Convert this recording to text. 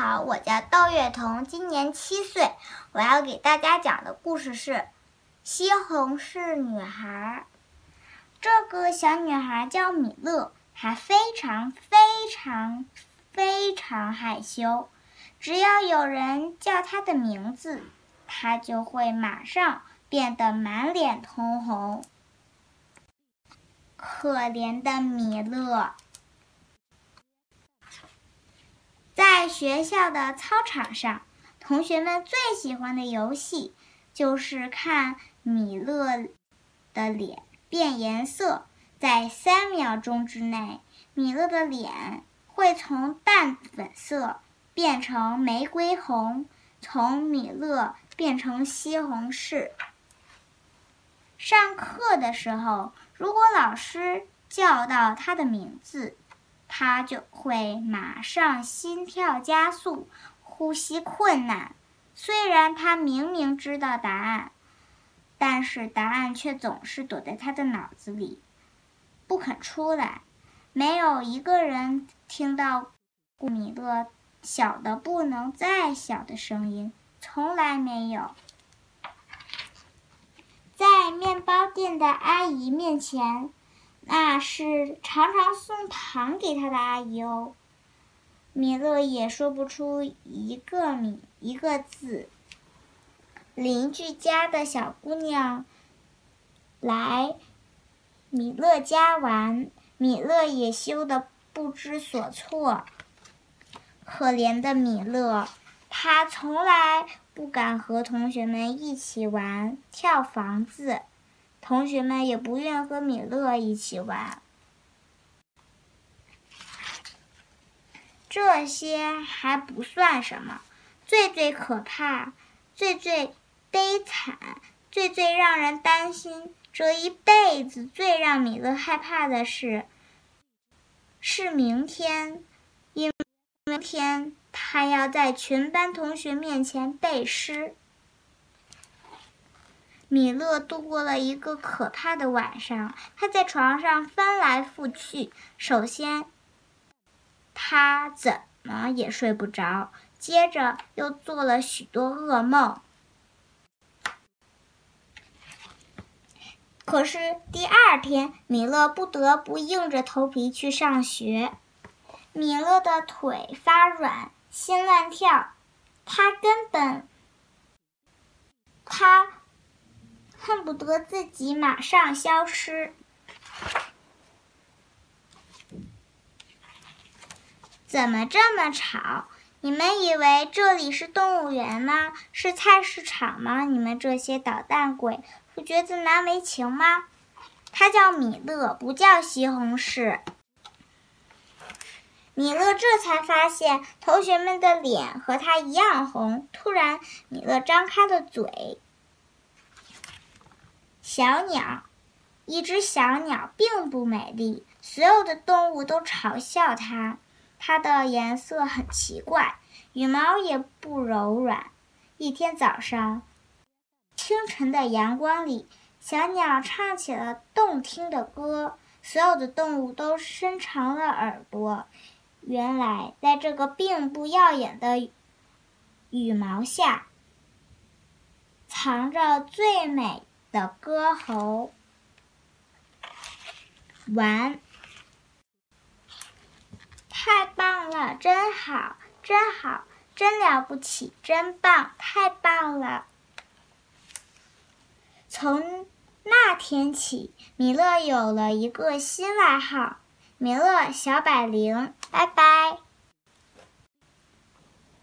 好，我叫窦月彤，今年七岁。我要给大家讲的故事是《西红柿女孩》。这个小女孩叫米勒，她非常非常非常害羞。只要有人叫她的名字，她就会马上变得满脸通红。可怜的米勒。在学校的操场上，同学们最喜欢的游戏就是看米勒的脸变颜色。在三秒钟之内，米勒的脸会从淡粉色变成玫瑰红，从米勒变成西红柿。上课的时候，如果老师叫到他的名字，他就会马上心跳加速，呼吸困难。虽然他明明知道答案，但是答案却总是躲在他的脑子里，不肯出来。没有一个人听到米勒小的不能再小的声音，从来没有。在面包店的阿姨面前。那是常常送糖给他的阿姨哦。米勒也说不出一个米一个字。邻居家的小姑娘来米勒家玩，米勒也羞得不知所措。可怜的米勒，他从来不敢和同学们一起玩跳房子。同学们也不愿和米勒一起玩。这些还不算什么，最最可怕、最最悲惨、最最让人担心，这一辈子最让米勒害怕的事，是明天，因为明天他要在全班同学面前背诗。米勒度过了一个可怕的晚上。他在床上翻来覆去，首先他怎么也睡不着，接着又做了许多噩梦。可是第二天，米勒不得不硬着头皮去上学。米勒的腿发软，心乱跳，他根本他。恨不得自己马上消失。怎么这么吵？你们以为这里是动物园吗？是菜市场吗？你们这些捣蛋鬼，不觉得难为情吗？他叫米勒，不叫西红柿。米勒这才发现同学们的脸和他一样红。突然，米勒张开了嘴。小鸟，一只小鸟并不美丽，所有的动物都嘲笑它。它的颜色很奇怪，羽毛也不柔软。一天早上，清晨的阳光里，小鸟唱起了动听的歌，所有的动物都伸长了耳朵。原来，在这个并不耀眼的羽毛下，藏着最美。的歌喉，完，太棒了，真好，真好，真了不起，真棒，太棒了！从那天起，米勒有了一个新外号——米勒小百灵。拜拜。